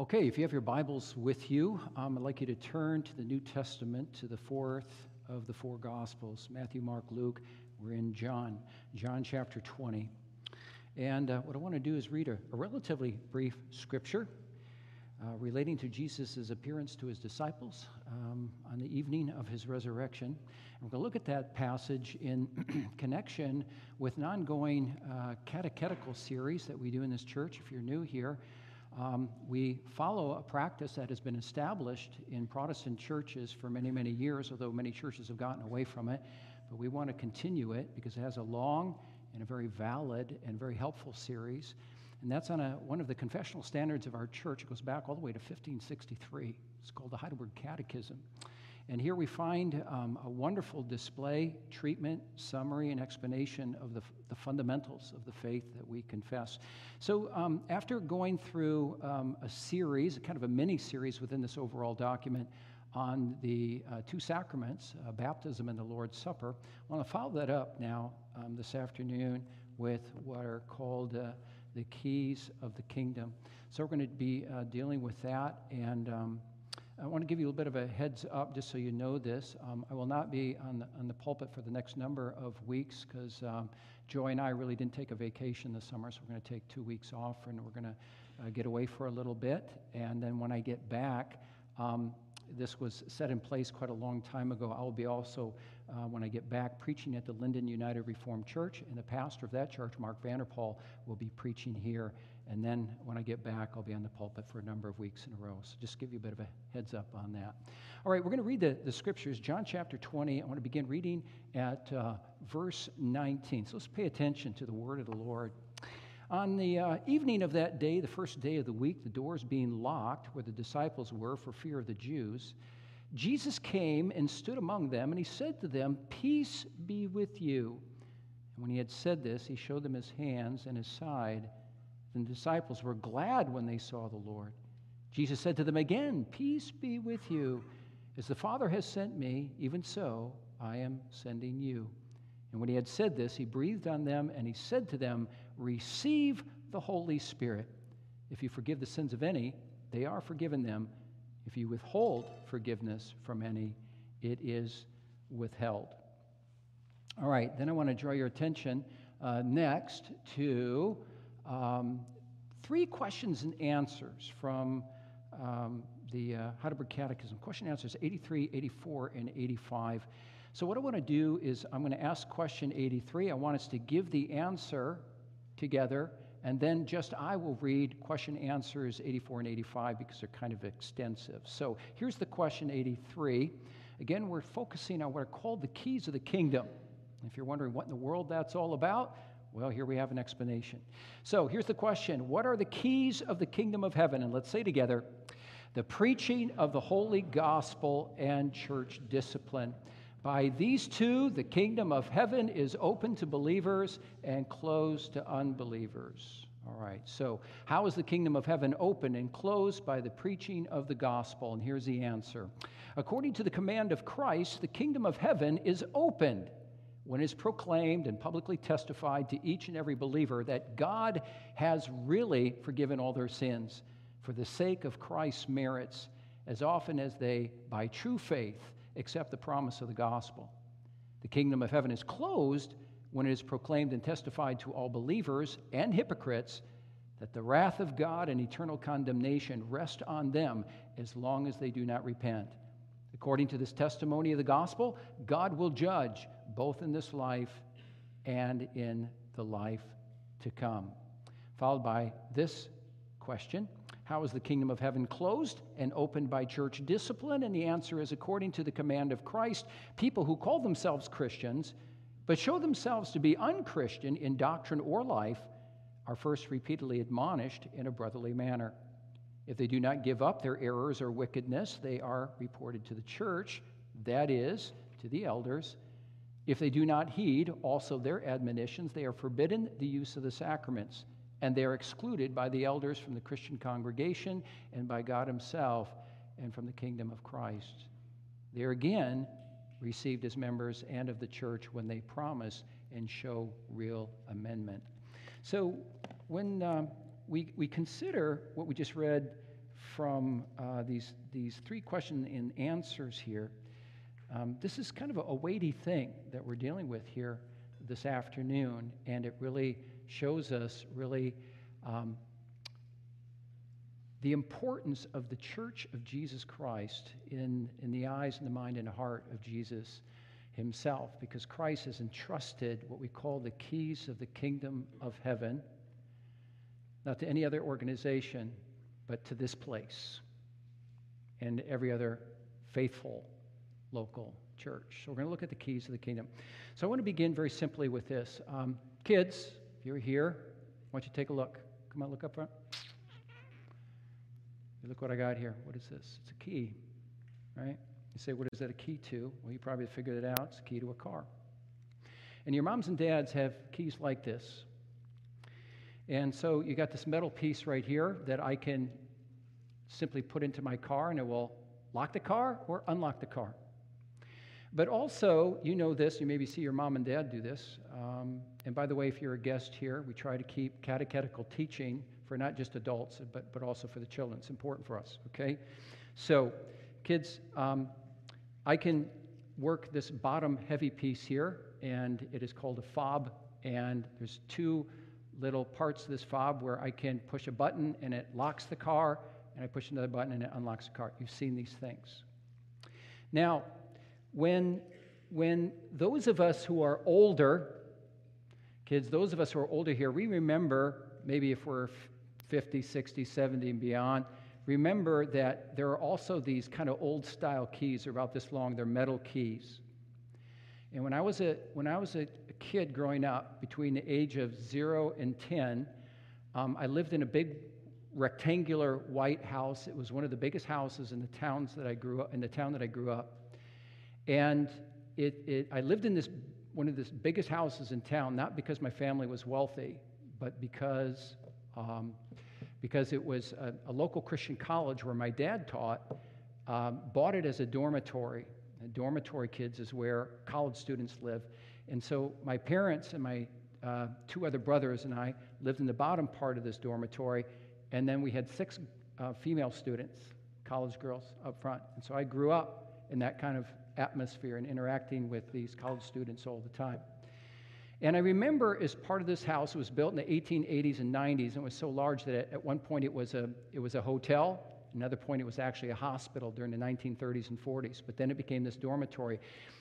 Okay, if you have your Bibles with you, um, I'd like you to turn to the New Testament, to the fourth of the four Gospels Matthew, Mark, Luke. We're in John, John chapter 20. And uh, what I want to do is read a, a relatively brief scripture uh, relating to Jesus' appearance to his disciples um, on the evening of his resurrection. And we're going to look at that passage in connection with an ongoing uh, catechetical series that we do in this church. If you're new here, um, we follow a practice that has been established in Protestant churches for many, many years, although many churches have gotten away from it. But we want to continue it because it has a long and a very valid and very helpful series. And that's on a, one of the confessional standards of our church. It goes back all the way to 1563. It's called the Heidelberg Catechism. And here we find um, a wonderful display, treatment, summary, and explanation of the, the fundamentals of the faith that we confess. So, um, after going through um, a series, kind of a mini series within this overall document on the uh, two sacraments, uh, baptism and the Lord's Supper, I want to follow that up now um, this afternoon with what are called uh, the keys of the kingdom. So, we're going to be uh, dealing with that and um, I want to give you a little bit of a heads up just so you know this. Um, I will not be on the, on the pulpit for the next number of weeks because um, Joy and I really didn't take a vacation this summer, so we're going to take two weeks off and we're going to uh, get away for a little bit. And then when I get back, um, this was set in place quite a long time ago. I will be also, uh, when I get back, preaching at the Lynden United Reformed Church, and the pastor of that church, Mark Vanderpaul, will be preaching here. And then when I get back, I'll be on the pulpit for a number of weeks in a row. So just give you a bit of a heads up on that. All right, we're going to read the, the scriptures, John chapter 20. I want to begin reading at uh, verse 19. So let's pay attention to the word of the Lord. On the uh, evening of that day, the first day of the week, the doors being locked where the disciples were for fear of the Jews, Jesus came and stood among them, and he said to them, Peace be with you. And when he had said this, he showed them his hands and his side. The disciples were glad when they saw the Lord. Jesus said to them again, Peace be with you. As the Father has sent me, even so I am sending you. And when he had said this, he breathed on them and he said to them, Receive the Holy Spirit. If you forgive the sins of any, they are forgiven them. If you withhold forgiveness from any, it is withheld. All right, then I want to draw your attention uh, next to um, three questions and answers from um, the uh, Heidelberg Catechism. Question answers 83, 84, and 85. So, what I want to do is I'm going to ask question 83. I want us to give the answer together, and then just I will read question answers 84 and 85 because they're kind of extensive. So, here's the question 83. Again, we're focusing on what are called the keys of the kingdom. If you're wondering what in the world that's all about, well, here we have an explanation. So, here's the question What are the keys of the kingdom of heaven? And let's say together the preaching of the holy gospel and church discipline. By these two, the kingdom of heaven is open to believers and closed to unbelievers. All right, so how is the kingdom of heaven open and closed? By the preaching of the gospel. And here's the answer. According to the command of Christ, the kingdom of heaven is opened when it is proclaimed and publicly testified to each and every believer that God has really forgiven all their sins for the sake of Christ's merits, as often as they, by true faith, accept the promise of the gospel. The kingdom of heaven is closed when it is proclaimed and testified to all believers and hypocrites that the wrath of God and eternal condemnation rest on them as long as they do not repent. According to this testimony of the gospel, God will judge both in this life and in the life to come. Followed by this question how is the kingdom of heaven closed and opened by church discipline? And the answer is according to the command of Christ, people who call themselves Christians but show themselves to be unchristian in doctrine or life are first repeatedly admonished in a brotherly manner. If they do not give up their errors or wickedness, they are reported to the church, that is, to the elders. If they do not heed also their admonitions, they are forbidden the use of the sacraments and they are excluded by the elders from the Christian congregation and by God Himself and from the kingdom of Christ. They are again received as members and of the church when they promise and show real amendment. So, when um, we, we consider what we just read from uh, these, these three question and answers here. Um, this is kind of a, weighty thing that we're dealing with here this afternoon, and it really shows us really um, the importance of the church of Jesus Christ in, in the eyes and the mind and heart of Jesus himself, because Christ has entrusted what we call the keys of the kingdom of heaven, not to any other organization, but to this place and every other faithful local church. So we're going to look at the keys of the kingdom. So I want to begin very simply with this. Um, kids, if you're here, I want you to take a look. Come on, look up front. Look what I got here. What is this? It's a key, right? You say, what is that a key to? Well, you probably figured it out. It's a key to a car. And your moms and dads have keys like this. And so you got this metal piece right here that I can simply put into my car and it will lock the car or unlock the car. But also, you know this, you maybe see your mom and dad do this. Um, and by the way, if you're a guest here, we try to keep catechetical teaching for not just adults, but, but also for the children. It's important for us, okay? So, kids, um, I can work this bottom heavy piece here, and it is called a fob. And there's two little parts of this fob where I can push a button and it locks the car, and I push another button and it unlocks the car. You've seen these things. Now, when, when those of us who are older, kids, those of us who are older here, we remember, maybe if we're 50, 60, 70, and beyond, remember that there are also these kind of old style keys, they're about this long, they're metal keys. And when I was a, when I was a, kid growing up, between the age of zero and 10, um, I lived in a big rectangular white house. It was one of the biggest houses in the towns that I grew up in the town that I grew up. And it, it, I lived in this one of the biggest houses in town, not because my family was wealthy, but because um, because it was a, a, local Christian college where my dad taught, um, bought it as a dormitory. And dormitory kids is where college students live. And so my parents and my uh, two other brothers and I lived in the bottom part of this dormitory. And then we had six uh, female students, college girls, up front. And so I grew up in that kind of atmosphere and interacting with these college students all the time. And I remember as part of this house, it was built in the 1880s and 90s, and it was so large that at one point it was a, it was a hotel. Another point, it was actually a hospital during the 1930s and 40s, but then it became this dormitory.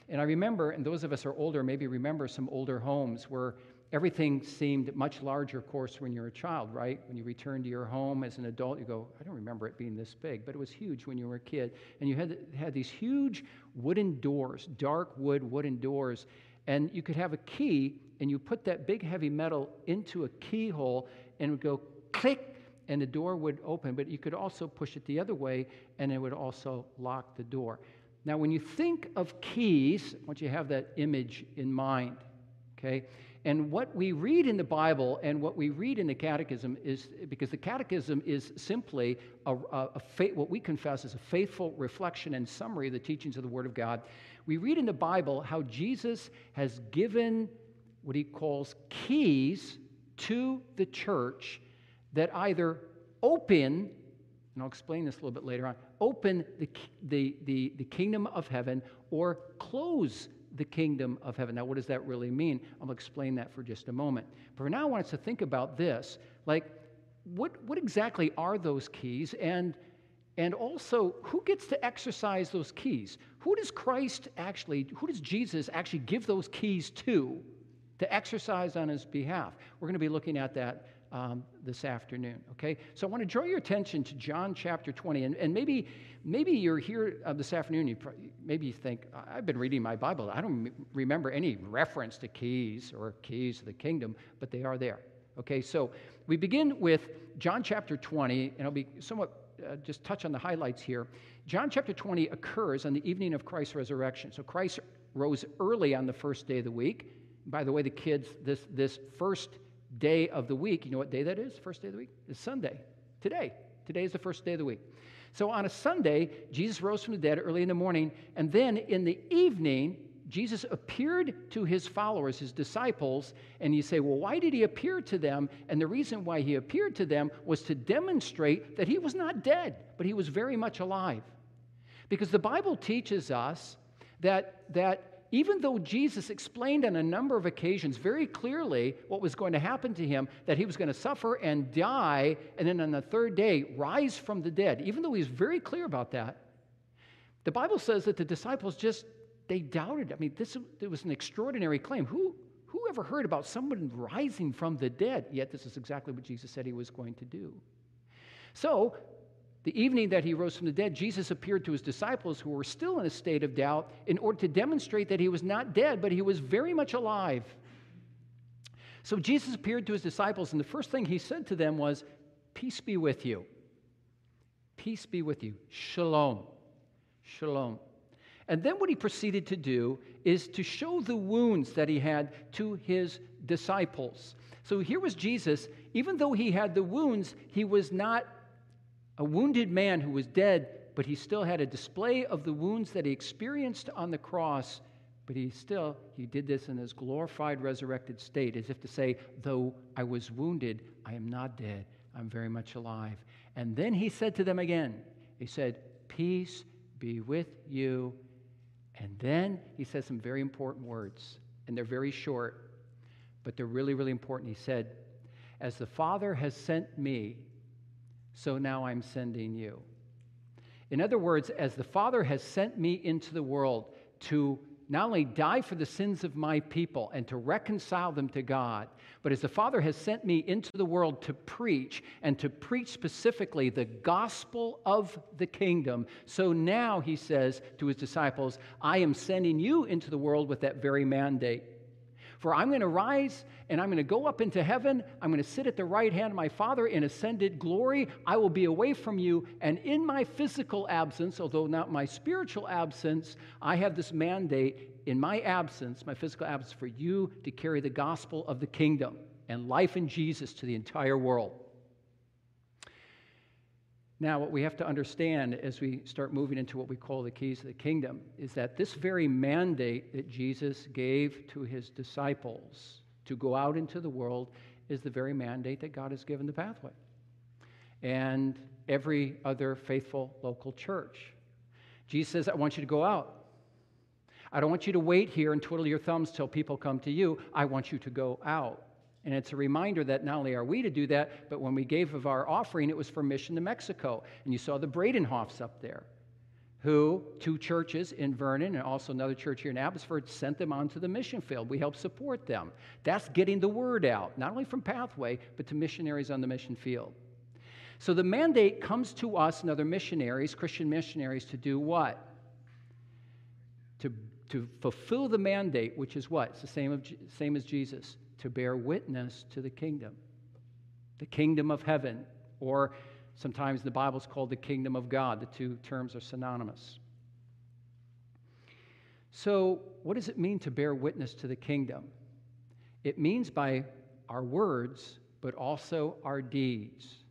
And I remember, and those of us who are older maybe remember some older homes where everything seemed much larger, of course, when you're a child, right? When you return to your home as an adult, you go, I don't remember it being this big, but it was huge when you were a kid. And you had, had these huge wooden doors, dark wood wooden doors, and you could have a key and you put that big heavy metal into a keyhole and it would go click and the door would open, but you could also push it the other way and it would also lock the door. Now, when you think of keys, once you have that image in mind, okay? And what we read in the Bible and what we read in the Catechism is because the Catechism is simply a, a, a faith, what we confess is a faithful reflection and summary of the teachings of the Word of God. We read in the Bible how Jesus has given what he calls keys to the church that either open, and I'll explain this a little bit later on, open the, the, the, the kingdom of heaven or close the kingdom of heaven. Now, what does that really mean? I'll explain that for just a moment. But for now, I want us to think about this. Like, what, what exactly are those keys? And, and also, who gets to exercise those keys? Who does Christ actually, who does Jesus actually give those keys to? to exercise on his behalf. We're going to be looking at that um, this afternoon. Okay, so I want to draw your attention to John chapter 20, and, and maybe maybe you're here uh, this afternoon. You maybe you think I've been reading my Bible. I don't remember any reference to keys or keys of the kingdom, but they are there. Okay, so we begin with John chapter 20, and I'll be somewhat uh, just touch on the highlights here. John chapter 20 occurs on the evening of Christ's resurrection. So Christ rose early on the first day of the week. By the way, the kids, this, this first day of the week, you know what day that is? First day of the week? It's Sunday. Today. Today is the first day of the week. So on a Sunday, Jesus rose from the dead early in the morning, and then in the evening, Jesus appeared to his followers, his disciples, and you say, well, why did he appear to them? And the reason why he appeared to them was to demonstrate that he was not dead, but he was very much alive. Because the Bible teaches us that, that even though Jesus explained on a number of occasions very clearly what was going to happen to him, that he was going to suffer and die, and then on the third day rise from the dead, even though he's very clear about that, the Bible says that the disciples just, they doubted. I mean, this it was an extraordinary claim. Who, who ever heard about someone rising from the dead? Yet this is exactly what Jesus said he was going to do. So the evening that he rose from the dead, Jesus appeared to his disciples who were still in a state of doubt in order to demonstrate that he was not dead, but he was very much alive. So Jesus appeared to his disciples, and the first thing he said to them was, Peace be with you. Peace be with you. Shalom. Shalom. And then what he proceeded to do is to show the wounds that he had to his disciples. So here was Jesus, even though he had the wounds, he was not a wounded man who was dead, but he still had a display of the wounds that he experienced on the cross, but he still he did this in his glorified resurrected state as if to say, though I was wounded, I am not dead. I'm very much alive. And then he said to them again, he said, "Peace be with you." And then he says some very important words, and they're very short, but they're really really important. He said, "As the Father has sent me, so now I'm sending you. In other words, as the Father has sent me into the world to not only die for the sins of my people and to reconcile them to God, but as the Father has sent me into the world to preach and to preach specifically the gospel of the kingdom, so now, he says to his disciples, I am sending you into the world with that very mandate. For I'm going to rise and I'm going to go up into heaven. I'm going to sit at the right hand of my Father in ascended glory. I will be away from you. And in my physical absence, although not my spiritual absence, I have this mandate in my absence, my physical absence, for you to carry the gospel of the kingdom and life in Jesus to the entire world. Now, what we have to understand as we start moving into what we call the keys of the kingdom is that this very mandate that Jesus gave to his disciples to go out into the world is the very mandate that God has given the pathway and every other faithful local church. Jesus says, I want you to go out. I don't want you to wait here and twiddle your thumbs till people come to you. I want you to go out. And it's a reminder that not only are we to do that, but when we gave of our offering, it was for mission to Mexico. And you saw the Bradenhoffs up there, who, two churches in Vernon and also another church here in Abbotsford, sent them onto the mission field. We helped support them. That's getting the word out, not only from Pathway, but to missionaries on the mission field. So the mandate comes to us and other missionaries, Christian missionaries, to do what? To, to fulfill the mandate, which is what? It's the same, of, same as Jesus to bear witness to the kingdom, the kingdom of heaven, or sometimes the Bible is called the kingdom of God. The two terms are synonymous. So, what does it mean to bear witness to the kingdom? It means by our words, but also our deeds,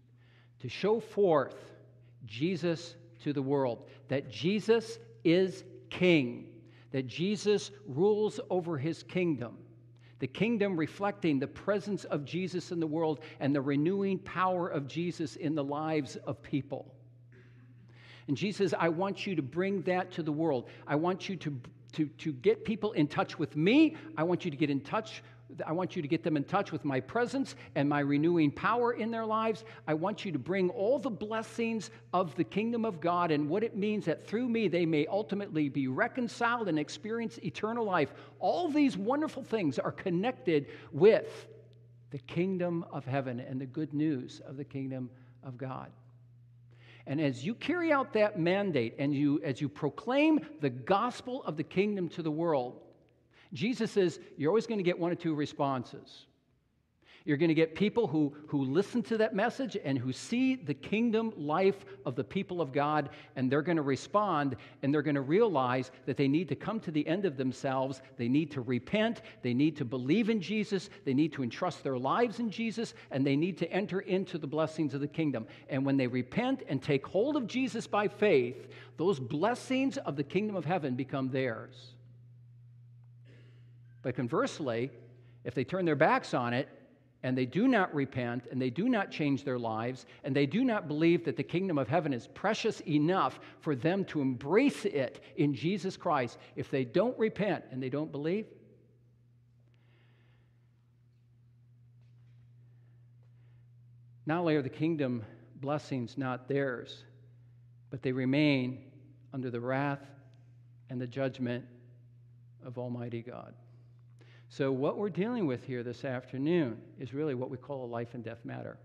to show forth Jesus to the world, that Jesus is king, that Jesus rules over his kingdom the kingdom reflecting the presence of Jesus in the world and the renewing power of Jesus in the lives of people. And Jesus I want you to bring that to the world. I want you to, to, to get people in touch with me. I want you to get in touch I want you to get them in touch with my presence and my renewing power in their lives. I want you to bring all the blessings of the kingdom of God and what it means that through me they may ultimately be reconciled and experience eternal life. All these wonderful things are connected with the kingdom of heaven and the good news of the kingdom of God. And as you carry out that mandate and you, as you proclaim the gospel of the kingdom to the world, Jesus says you're always going to get one or two responses. You're going to get people who, who listen to that message and who see the kingdom life of the people of God, and they're going to respond and they're going to realize that they need to come to the end of themselves. They need to repent. They need to believe in Jesus. They need to entrust their lives in Jesus, and they need to enter into the blessings of the kingdom. And when they repent and take hold of Jesus by faith, those blessings of the kingdom of heaven become theirs. But conversely, if they turn their backs on it and they do not repent and they do not change their lives and they do not believe that the kingdom of heaven is precious enough for them to embrace it in Jesus Christ, if they don't repent and they don't believe, not only are the kingdom blessings not theirs, but they remain under the wrath and the judgment of Almighty God. So, what we're dealing with here this afternoon is really what we call a life and death matter,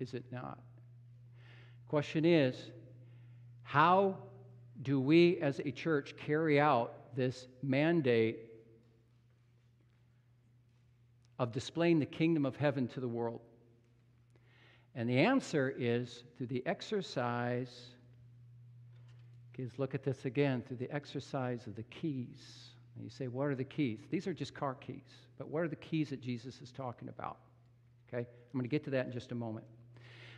is it not? Question is how do we as a church carry out this mandate of displaying the kingdom of heaven to the world? And the answer is through the exercise, let's look at this again, through the exercise of the keys. You say, what are the keys? These are just car keys. But what are the keys that Jesus is talking about? Okay? I'm going to get to that in just a moment.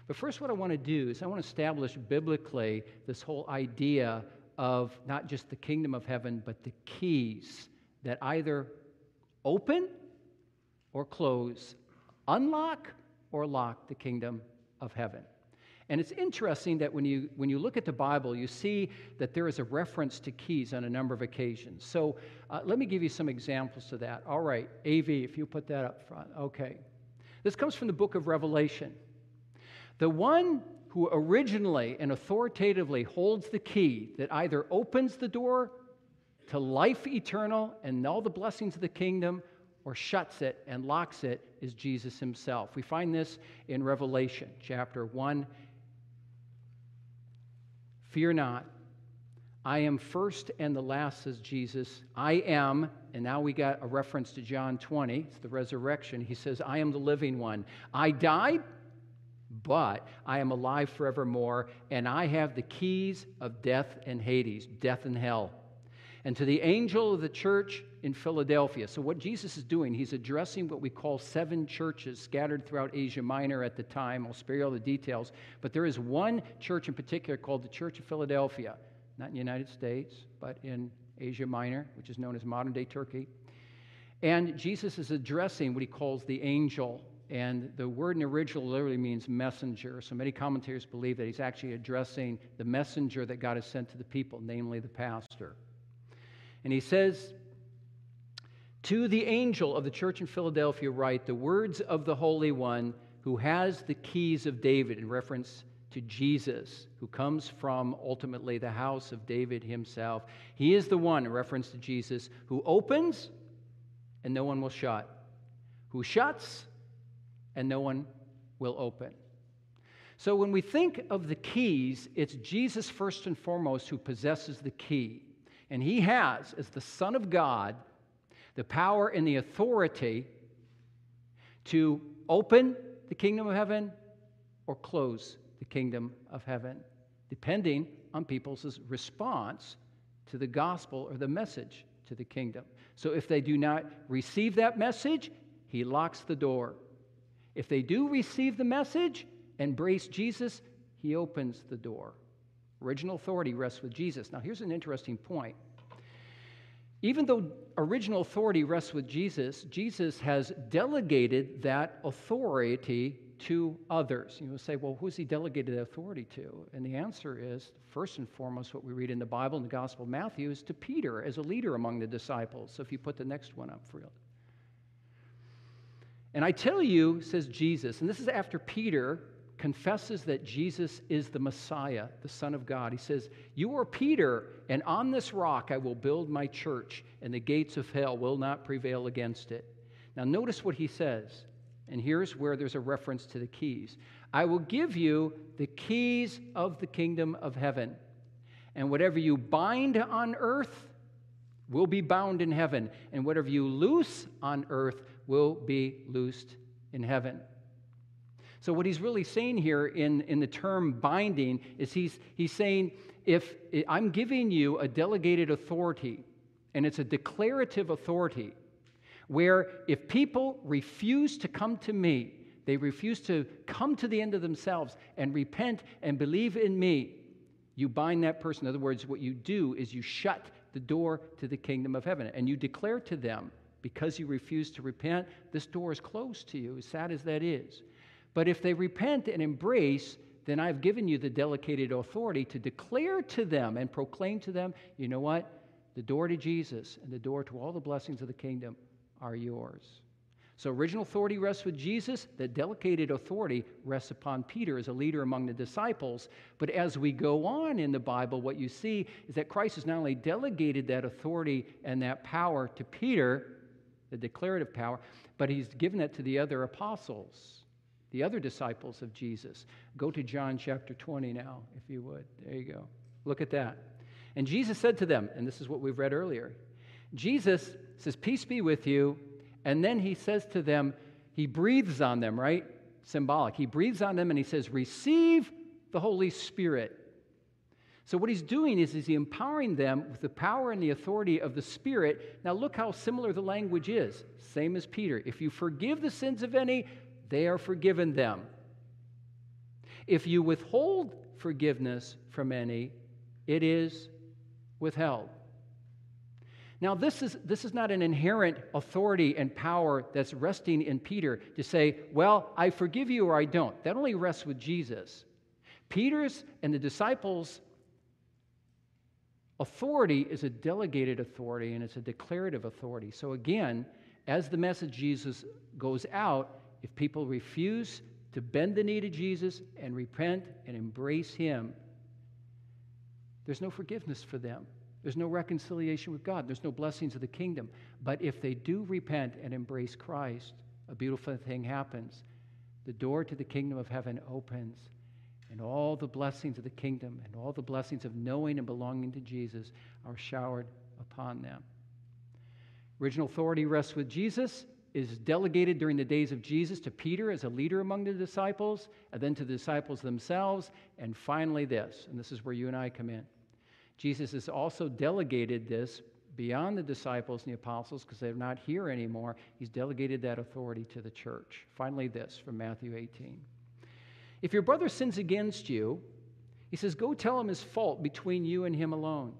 But first, what I want to do is I want to establish biblically this whole idea of not just the kingdom of heaven, but the keys that either open or close, unlock or lock the kingdom of heaven. And it's interesting that when you, when you look at the Bible, you see that there is a reference to keys on a number of occasions. So uh, let me give you some examples of that. All right, AV, if you put that up front. Okay. This comes from the book of Revelation. The one who originally and authoritatively holds the key that either opens the door to life eternal and all the blessings of the kingdom or shuts it and locks it is Jesus himself. We find this in Revelation chapter 1. Fear not. I am first and the last, says Jesus. I am, and now we got a reference to John 20, it's the resurrection. He says, I am the living one. I died, but I am alive forevermore, and I have the keys of death and Hades, death and hell and to the angel of the church in Philadelphia. So, what Jesus is doing, he's addressing what we call seven churches scattered throughout Asia Minor at the time. I'll spare you all the details. But there is one church in particular called the Church of Philadelphia, not in the United States, but in Asia Minor, which is known as modern day Turkey. And Jesus is addressing what he calls the angel. And the word in original literally means messenger. So many commentators believe that he's actually addressing the messenger that God has sent to the people, namely the pastor. And he says, To the angel of the church in Philadelphia, write the words of the Holy One who has the keys of David, in reference to Jesus, who comes from ultimately the house of David himself. He is the one, in reference to Jesus, who opens and no one will shut, who shuts and no one will open. So when we think of the keys, it's Jesus first and foremost who possesses the key. And he has, as the Son of God, the power and the authority to open the kingdom of heaven or close the kingdom of heaven, depending on people's response to the gospel or the message to the kingdom. So if they do not receive that message, he locks the door. If they do receive the message, and embrace Jesus, he opens the door. Original authority rests with Jesus. Now, here's an interesting point. Even though original authority rests with Jesus, Jesus has delegated that authority to others. You will say, well, who's he delegated authority to? And the answer is, first and foremost, what we read in the Bible in the Gospel of Matthew is to Peter as a leader among the disciples. So if you put the next one up for you. And I tell you, says Jesus, and this is after Peter confesses that Jesus is the Messiah, the Son of God. He says, You are Peter, and on this rock I will build my church, and the gates of hell will not prevail against it. Now, notice what he says, and here's where there's a reference to the keys I will give you the keys of the kingdom of heaven, and whatever you bind on earth will be bound in heaven, and whatever you loose on earth will be loosed in heaven. So, what he's really saying here in, in the term binding is he's, he's saying, if I'm giving you a delegated authority, and it's a declarative authority, where if people refuse to come to me, they refuse to come to the end of themselves and repent and believe in me, you bind that person. In other words, what you do is you shut the door to the kingdom of heaven and you declare to them because you refuse to repent, this door is closed to you, as sad as that is. But if they repent and embrace, then I've given you the delegated authority to declare to them and proclaim to them, you know what? The door to Jesus and the door to all the blessings of the kingdom are yours. So, original authority rests with Jesus. The delegated authority rests upon Peter as a leader among the disciples. But as we go on in the Bible, what you see is that Christ has not only delegated that authority and that power to Peter, the declarative power, but he's given it to the other apostles, the other disciples of Jesus. Go to John chapter 20 now, if you would. There you go. Look at that. And Jesus said to them, and this is what we've read earlier Jesus says, Peace be with you. And then he says to them, he breathes on them, right? Symbolic. He breathes on them and he says, Receive the Holy Spirit. So, what he's doing is, is he empowering them with the power and the authority of the Spirit. Now, look how similar the language is. Same as Peter. If you forgive the sins of any, they are forgiven them. If you withhold forgiveness from any, it is withheld. Now, this is, this is not an inherent authority and power that's resting in Peter to say, well, I forgive you or I don't. That only rests with Jesus. Peter's and the disciples' authority is a delegated authority and it's a declarative authority. So, again, as the message Jesus goes out, if people refuse to bend the knee to Jesus and repent and embrace Him, there's no forgiveness for them. There's no reconciliation with God. There's no blessings of the kingdom. But if they do repent and embrace Christ, a beautiful thing happens. The door to the kingdom of heaven opens, and all the blessings of the kingdom and all the blessings of knowing and belonging to Jesus are showered upon them. Original authority rests with Jesus, is delegated during the days of Jesus to Peter as a leader among the disciples, and then to the disciples themselves, and finally this, and this is where you and I come in Jesus has also delegated this beyond the disciples and the apostles because they're not here anymore. He's delegated that authority to the church. Finally, this from Matthew 18. If your brother sins against you, he says, Go tell him his fault between you and him alone.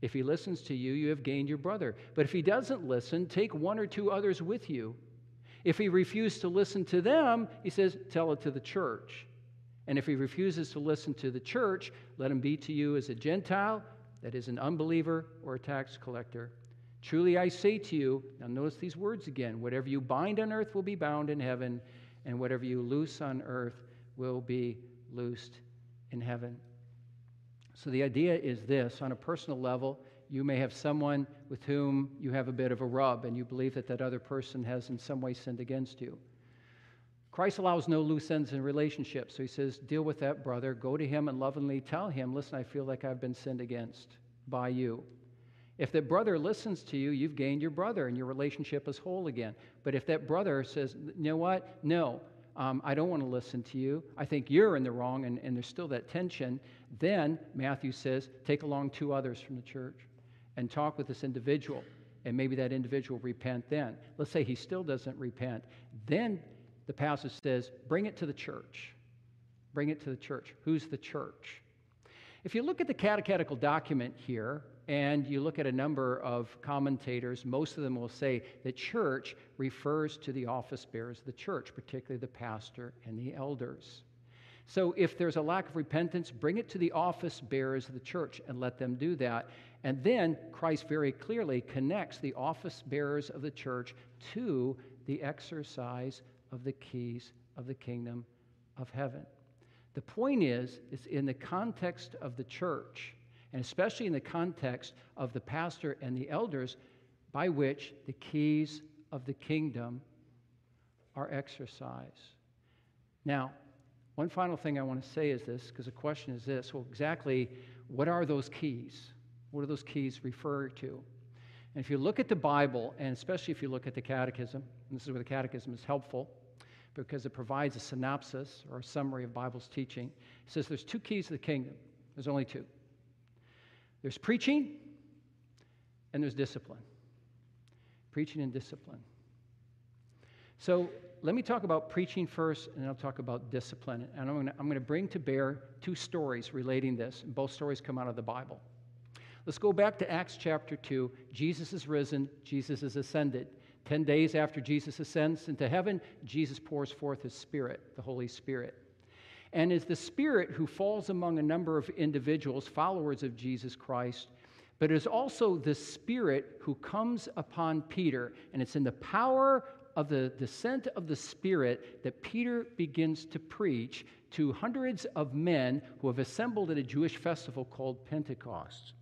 If he listens to you, you have gained your brother. But if he doesn't listen, take one or two others with you. If he refuses to listen to them, he says, Tell it to the church. And if he refuses to listen to the church, let him be to you as a Gentile that is an unbeliever or a tax collector. Truly I say to you, now notice these words again whatever you bind on earth will be bound in heaven, and whatever you loose on earth will be loosed in heaven. So the idea is this on a personal level, you may have someone with whom you have a bit of a rub, and you believe that that other person has in some way sinned against you. Christ allows no loose ends in relationships. So he says, deal with that brother. Go to him and lovingly tell him, listen, I feel like I've been sinned against by you. If that brother listens to you, you've gained your brother and your relationship is whole again. But if that brother says, you know what? No, um, I don't want to listen to you. I think you're in the wrong, and, and there's still that tension. Then Matthew says, take along two others from the church and talk with this individual. And maybe that individual repent then. Let's say he still doesn't repent. Then the passage says, bring it to the church. Bring it to the church. Who's the church? If you look at the catechetical document here, and you look at a number of commentators, most of them will say that church refers to the office bearers of the church, particularly the pastor and the elders. So if there's a lack of repentance, bring it to the office bearers of the church and let them do that. And then Christ very clearly connects the office bearers of the church to the exercise of the keys of the kingdom of heaven. The point is, it's in the context of the church, and especially in the context of the pastor and the elders, by which the keys of the kingdom are exercised. Now, one final thing I want to say is this, because the question is this well, exactly what are those keys? What do those keys refer to? And if you look at the Bible, and especially if you look at the Catechism, this is where the Catechism is helpful because it provides a synopsis or a summary of Bible's teaching. It says there's two keys to the kingdom. There's only two. There's preaching and there's discipline. Preaching and discipline. So let me talk about preaching first, and then I'll talk about discipline. And I'm going to bring to bear two stories relating this. And both stories come out of the Bible. Let's go back to Acts chapter 2. Jesus is risen, Jesus is ascended. Ten days after Jesus ascends into heaven, Jesus pours forth his Spirit, the Holy Spirit. And is the Spirit who falls among a number of individuals, followers of Jesus Christ, but is also the Spirit who comes upon Peter. And it's in the power of the descent of the Spirit that Peter begins to preach to hundreds of men who have assembled at a Jewish festival called Pentecost.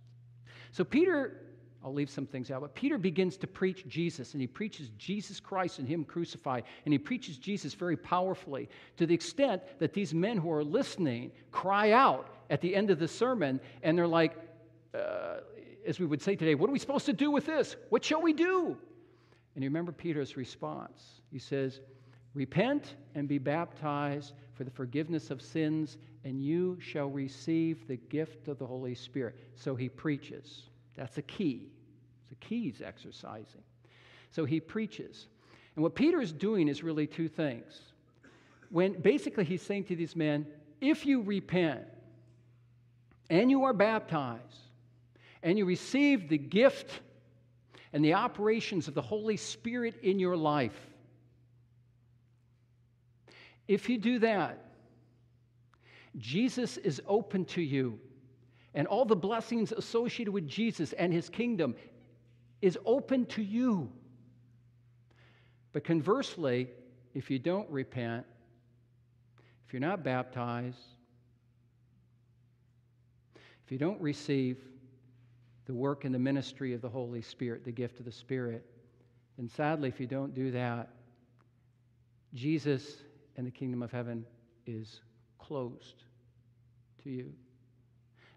So Peter I'll leave some things out. But Peter begins to preach Jesus, and he preaches Jesus Christ and Him crucified. And he preaches Jesus very powerfully to the extent that these men who are listening cry out at the end of the sermon, and they're like, uh, as we would say today, what are we supposed to do with this? What shall we do? And you remember Peter's response. He says, Repent and be baptized for the forgiveness of sins, and you shall receive the gift of the Holy Spirit. So he preaches. That's a key. The key he's exercising. So he preaches. And what Peter is doing is really two things. When basically he's saying to these men, if you repent and you are baptized and you receive the gift and the operations of the Holy Spirit in your life, if you do that, Jesus is open to you. And all the blessings associated with Jesus and his kingdom is open to you. But conversely, if you don't repent, if you're not baptized, if you don't receive the work and the ministry of the Holy Spirit, the gift of the Spirit, then sadly, if you don't do that, Jesus and the kingdom of heaven is closed to you.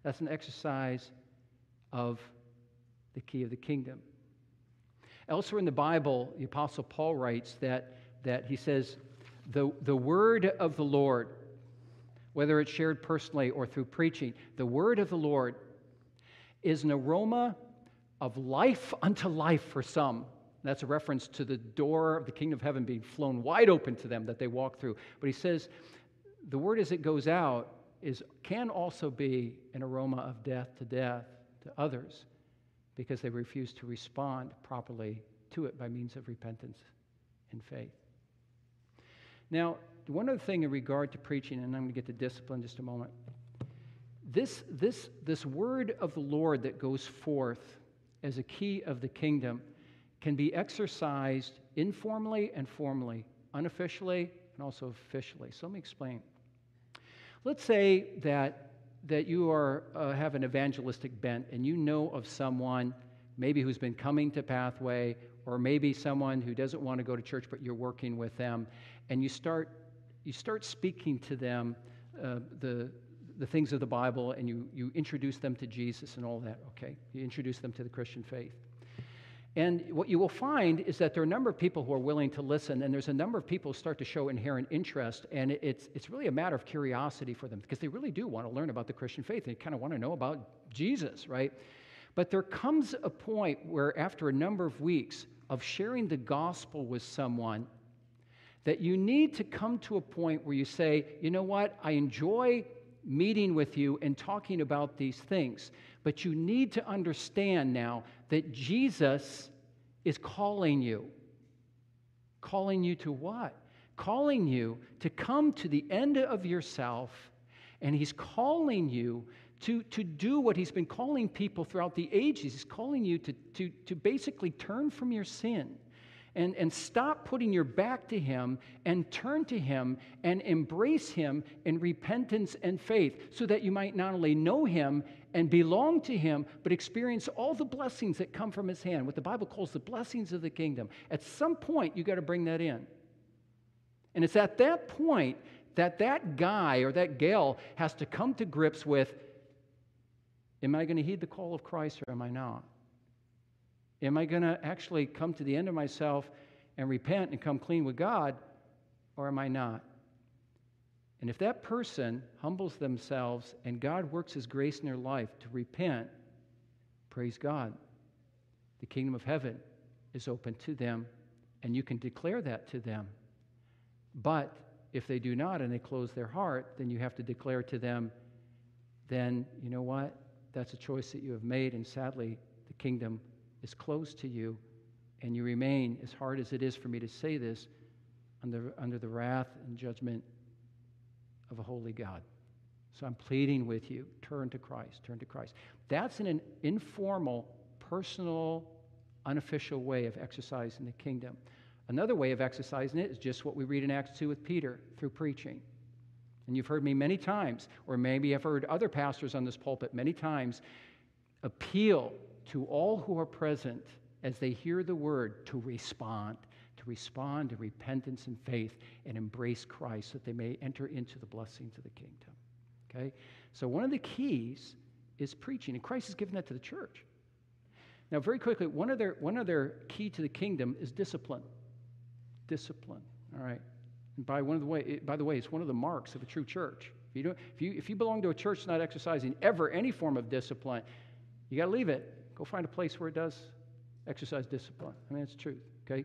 That's an exercise of the key of the kingdom. Elsewhere in the Bible, the Apostle Paul writes that, that he says, the, the word of the Lord, whether it's shared personally or through preaching, the word of the Lord is an aroma of life unto life for some. That's a reference to the door of the kingdom of heaven being flown wide open to them that they walk through. But he says, the word as it goes out is, can also be an aroma of death to death to others because they refuse to respond properly to it by means of repentance and faith. Now, one other thing in regard to preaching, and I'm going to get to discipline in just a moment. This, this, this word of the Lord that goes forth as a key of the kingdom can be exercised informally and formally, unofficially and also officially. So let me explain. Let's say that that you are, uh, have an evangelistic bent and you know of someone maybe who's been coming to Pathway or maybe someone who doesn't want to go to church but you're working with them and you start, you start speaking to them uh, the, the things of the Bible and you, you introduce them to Jesus and all that, okay? You introduce them to the Christian faith. And what you will find is that there are a number of people who are willing to listen, and there's a number of people who start to show inherent interest, and it's, it's really a matter of curiosity for them because they really do want to learn about the Christian faith. They kind of want to know about Jesus, right? But there comes a point where, after a number of weeks of sharing the gospel with someone, that you need to come to a point where you say, you know what, I enjoy meeting with you and talking about these things. But you need to understand now that Jesus is calling you. Calling you to what? Calling you to come to the end of yourself, and He's calling you to, to do what He's been calling people throughout the ages. He's calling you to, to, to basically turn from your sin and, and stop putting your back to Him and turn to Him and embrace Him in repentance and faith so that you might not only know Him and belong to Him, but experience all the blessings that come from His hand, what the Bible calls the blessings of the kingdom. At some point, you got to bring that in. And it's at that point that that guy or that gal has to come to grips with Am I going to heed the call of Christ or am I not? Am I going to actually come to the end of myself and repent and come clean with God, or am I not? And if that person humbles themselves and God works His grace in their life to repent, praise God. The kingdom of heaven is open to them, and you can declare that to them. But if they do not and they close their heart, then you have to declare to them, then you know what? That's a choice that you have made, and sadly, the kingdom is closed to you and you remain, as hard as it is for me to say this, under, under the wrath and judgment of a holy God. So I'm pleading with you turn to Christ, turn to Christ. That's an informal, personal, unofficial way of exercising the kingdom. Another way of exercising it is just what we read in Acts 2 with Peter through preaching. And you've heard me many times, or maybe I've heard other pastors on this pulpit many times, appeal to all who are present as they hear the word to respond, to respond to repentance and faith and embrace Christ so that they may enter into the blessings of the kingdom. Okay? So, one of the keys is preaching, and Christ has given that to the church. Now, very quickly, one other, one other key to the kingdom is discipline. Discipline, all right? And by, one of the way, by the way, it's one of the marks of a true church. If you, don't, if you, if you belong to a church not exercising ever any form of discipline, you got to leave it. Go find a place where it does exercise discipline. I mean, it's truth, okay?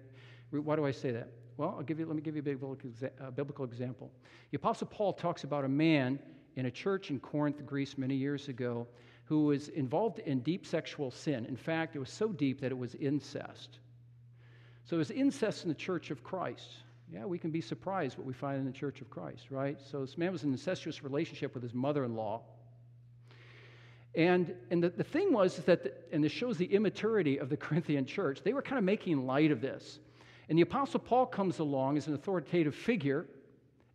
Why do I say that? Well, I'll give you, let me give you a biblical, uh, biblical example. The Apostle Paul talks about a man in a church in Corinth, Greece, many years ago, who was involved in deep sexual sin. In fact, it was so deep that it was incest. So it was incest in the church of Christ. Yeah, we can be surprised what we find in the church of Christ, right? So this man was in an incestuous relationship with his mother in law. And, and the, the thing was that, the, and this shows the immaturity of the Corinthian church, they were kind of making light of this. And the Apostle Paul comes along as an authoritative figure,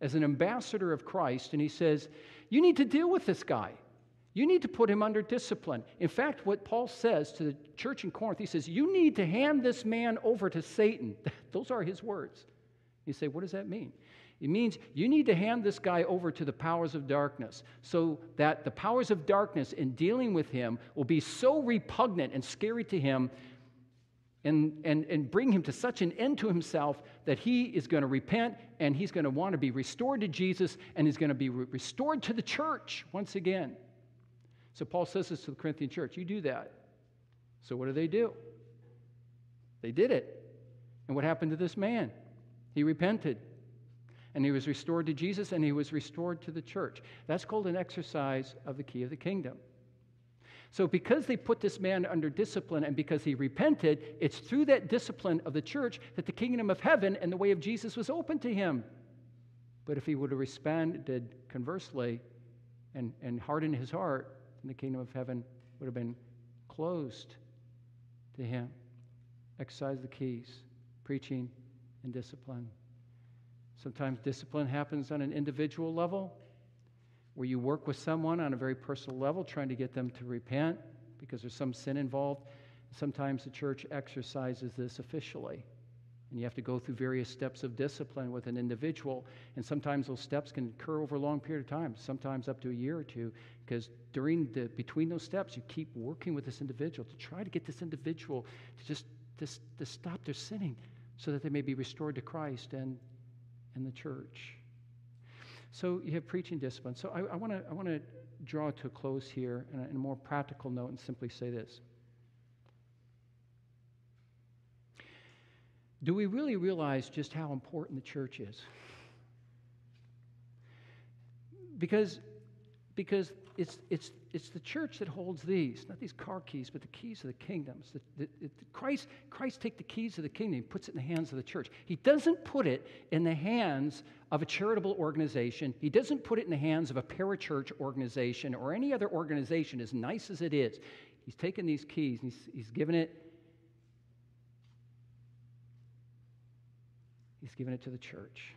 as an ambassador of Christ, and he says, You need to deal with this guy. You need to put him under discipline. In fact, what Paul says to the church in Corinth, he says, You need to hand this man over to Satan. Those are his words. You say, What does that mean? It means you need to hand this guy over to the powers of darkness so that the powers of darkness in dealing with him will be so repugnant and scary to him and, and, and bring him to such an end to himself that he is going to repent and he's going to want to be restored to Jesus and he's going to be re- restored to the church once again. So Paul says this to the Corinthian church you do that. So what do they do? They did it. And what happened to this man? He repented. And he was restored to Jesus and he was restored to the church. That's called an exercise of the key of the kingdom. So, because they put this man under discipline and because he repented, it's through that discipline of the church that the kingdom of heaven and the way of Jesus was open to him. But if he would have responded conversely and, and hardened his heart, then the kingdom of heaven would have been closed to him. Exercise the keys, preaching and discipline. Sometimes discipline happens on an individual level, where you work with someone on a very personal level, trying to get them to repent because there's some sin involved. Sometimes the church exercises this officially. And you have to go through various steps of discipline with an individual. And sometimes those steps can occur over a long period of time, sometimes up to a year or two, because during the between those steps, you keep working with this individual to try to get this individual to just to, to stop their sinning so that they may be restored to Christ and, and the church. So you have preaching discipline. So I, I want to I draw to a close here in a, in a more practical note and simply say this. Do we really realize just how important the church is? Because, because it's, it's, it's the church that holds these, not these car keys, but the keys of the kingdoms. The, the, the, Christ, Christ takes the keys of the kingdom, he puts it in the hands of the church. He doesn't put it in the hands of a charitable organization. He doesn't put it in the hands of a parachurch organization or any other organization, as nice as it is. He's taken these keys and he's, he's given it. He's given it to the church.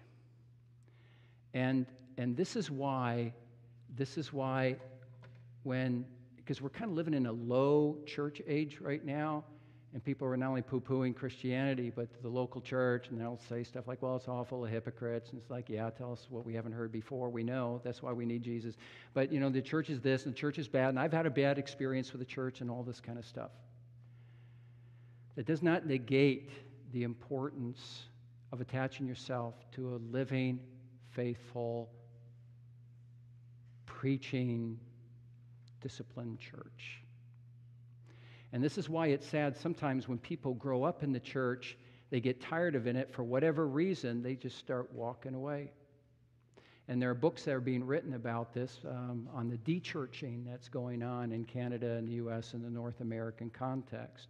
And, and this is why this is why when, because we're kind of living in a low church age right now, and people are not only poo pooing Christianity, but the local church, and they'll say stuff like, well, it's all full of hypocrites. And it's like, yeah, tell us what we haven't heard before. We know. That's why we need Jesus. But, you know, the church is this, and the church is bad, and I've had a bad experience with the church and all this kind of stuff. That does not negate the importance of attaching yourself to a living, faithful, preaching, disciplined church. And this is why it's sad sometimes when people grow up in the church, they get tired of it for whatever reason, they just start walking away. And there are books that are being written about this um, on the dechurching that's going on in Canada and the U.S. and the North American context.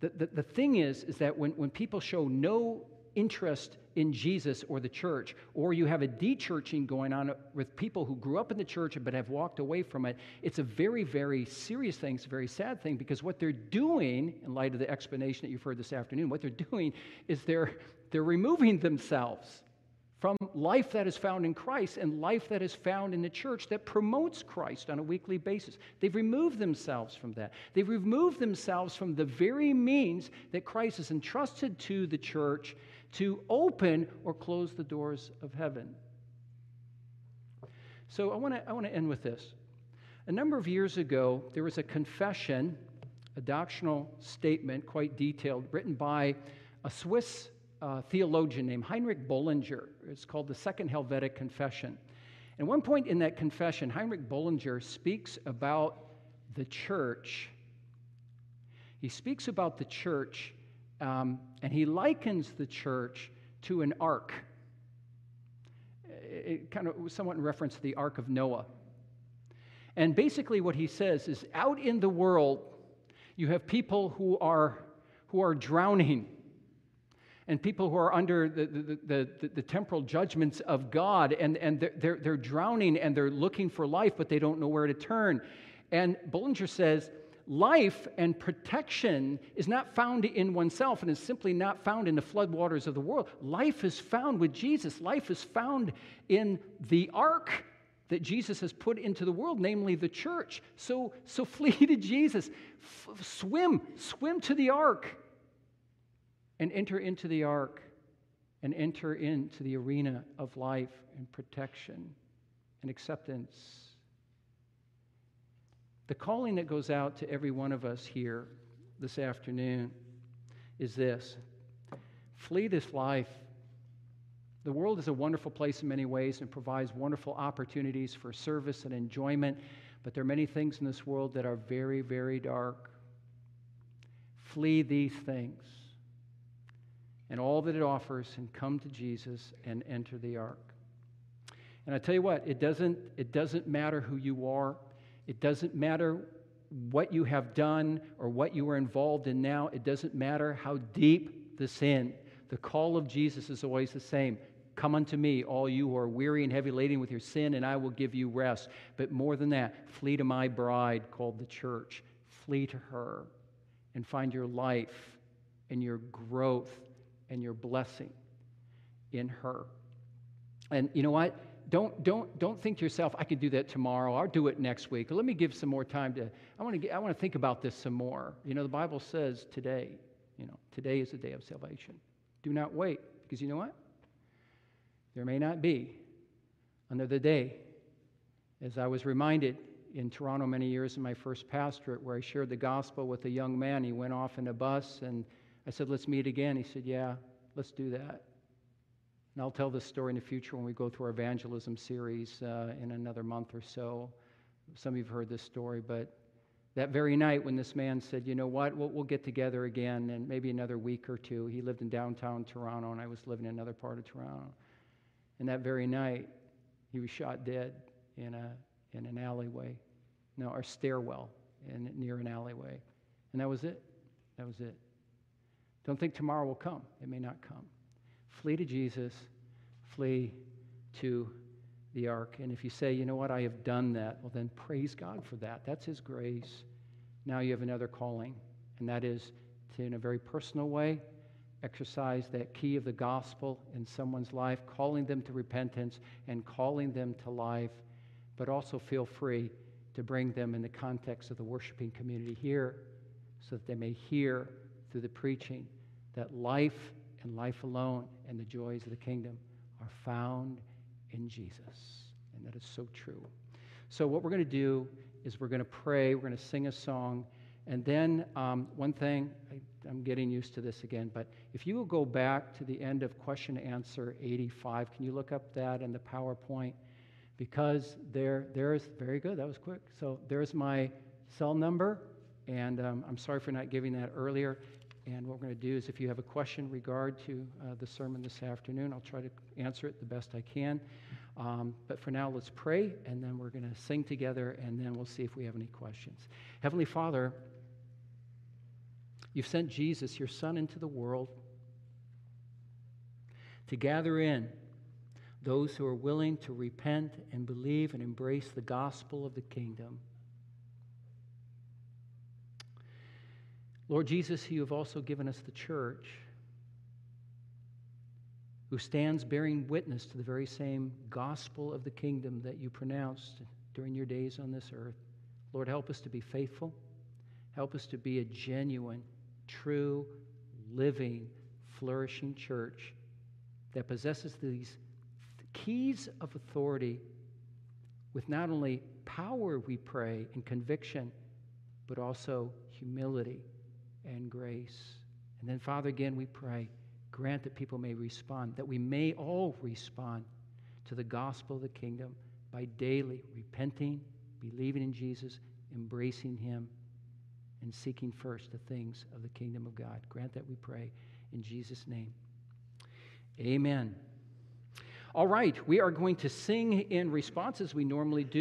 The, the, the thing is, is that when, when people show no interest in Jesus or the church, or you have a de-churching going on with people who grew up in the church but have walked away from it, it's a very, very serious thing. It's a very sad thing because what they're doing, in light of the explanation that you've heard this afternoon, what they're doing is they're, they're removing themselves from life that is found in Christ and life that is found in the church that promotes Christ on a weekly basis. They've removed themselves from that. They've removed themselves from the very means that Christ has entrusted to the church to open or close the doors of heaven. So I want to I want to end with this. A number of years ago, there was a confession, a doctrinal statement, quite detailed, written by a Swiss uh, theologian named Heinrich Bullinger. It's called the Second Helvetic Confession. At one point in that confession, Heinrich Bullinger speaks about the church. He speaks about the church, um, and he likens the church to an ark. It kind of somewhat in reference to the Ark of Noah. And basically, what he says is out in the world, you have people who are, who are drowning and people who are under the, the, the, the, temporal judgments of God, and, and they're, they're, they're drowning and they're looking for life, but they don't know where to turn. And Bullinger says, life and protection is not found in oneself and is simply not found in the floodwaters of the world. Life is found with Jesus. Life is found in the ark that Jesus has put into the world, namely the church. So, so flee to Jesus. F- swim, swim to the ark and enter into the ark and enter into the arena of life and protection and acceptance. The calling that goes out to every one of us here this afternoon is this flee this life. The world is a wonderful place in many ways and provides wonderful opportunities for service and enjoyment, but there are many things in this world that are very, very dark. Flee these things and all that it offers and come to Jesus and enter the ark. And I tell you what, it doesn't, it doesn't matter who you are, it doesn't matter what you have done or what you are involved in now, it doesn't matter how deep the sin. The call of Jesus is always the same. Come unto me, all you who are weary and heavy laden with your sin, and I will give you rest. But more than that, flee to my bride called the church. Flee to her and find your life and your growth and your blessing in her. And you know what? Don't, don't, don't think to yourself, I can do that tomorrow. I'll do it next week. Let me give some more time to, I want to, I want to think about this some more. You know, the Bible says today, you know, today is the day of salvation. Do not wait, because you know what? There may not be another day. As I was reminded in Toronto many years in my first pastorate, where I shared the gospel with a young man, he went off in a bus and I said, Let's meet again. He said, Yeah, let's do that. And I'll tell this story in the future when we go through our evangelism series uh, in another month or so. Some of you have heard this story, but that very night when this man said, You know what, we'll, we'll get together again in maybe another week or two, he lived in downtown Toronto and I was living in another part of Toronto. And that very night, he was shot dead in, a, in an alleyway. No, our stairwell in, near an alleyway. And that was it. That was it. Don't think tomorrow will come. It may not come. Flee to Jesus, flee to the ark. And if you say, you know what, I have done that, well, then praise God for that. That's His grace. Now you have another calling, and that is to, in a very personal way, exercise that key of the gospel in someone's life, calling them to repentance and calling them to life, but also feel free to bring them in the context of the worshiping community here so that they may hear through the preaching that life and life alone and the joys of the kingdom are found in Jesus. And that is so true. So, what we're going to do is we're going to pray, we're going to sing a song, and then um, one thing, I, am getting used to this again, but if you will go back to the end of question answer 85, can you look up that in the PowerPoint? Because there, there's, very good, that was quick. So, there's my cell number, and um, I'm sorry for not giving that earlier. And what we're going to do is if you have a question regard to uh, the sermon this afternoon, I'll try to answer it the best I can. Um, but for now, let's pray, and then we're going to sing together, and then we'll see if we have any questions. Heavenly Father, You've sent Jesus, your Son, into the world to gather in those who are willing to repent and believe and embrace the gospel of the kingdom. Lord Jesus, you have also given us the church who stands bearing witness to the very same gospel of the kingdom that you pronounced during your days on this earth. Lord, help us to be faithful. Help us to be a genuine, true, living, flourishing church that possesses these keys of authority with not only power, we pray, and conviction, but also humility and grace. And then, Father, again, we pray, grant that people may respond, that we may all respond to the gospel of the kingdom by daily repenting, believing in Jesus, embracing Him, and seeking first the things of the kingdom of God. Grant that we pray in Jesus' name. Amen. All right, we are going to sing in response as we normally do.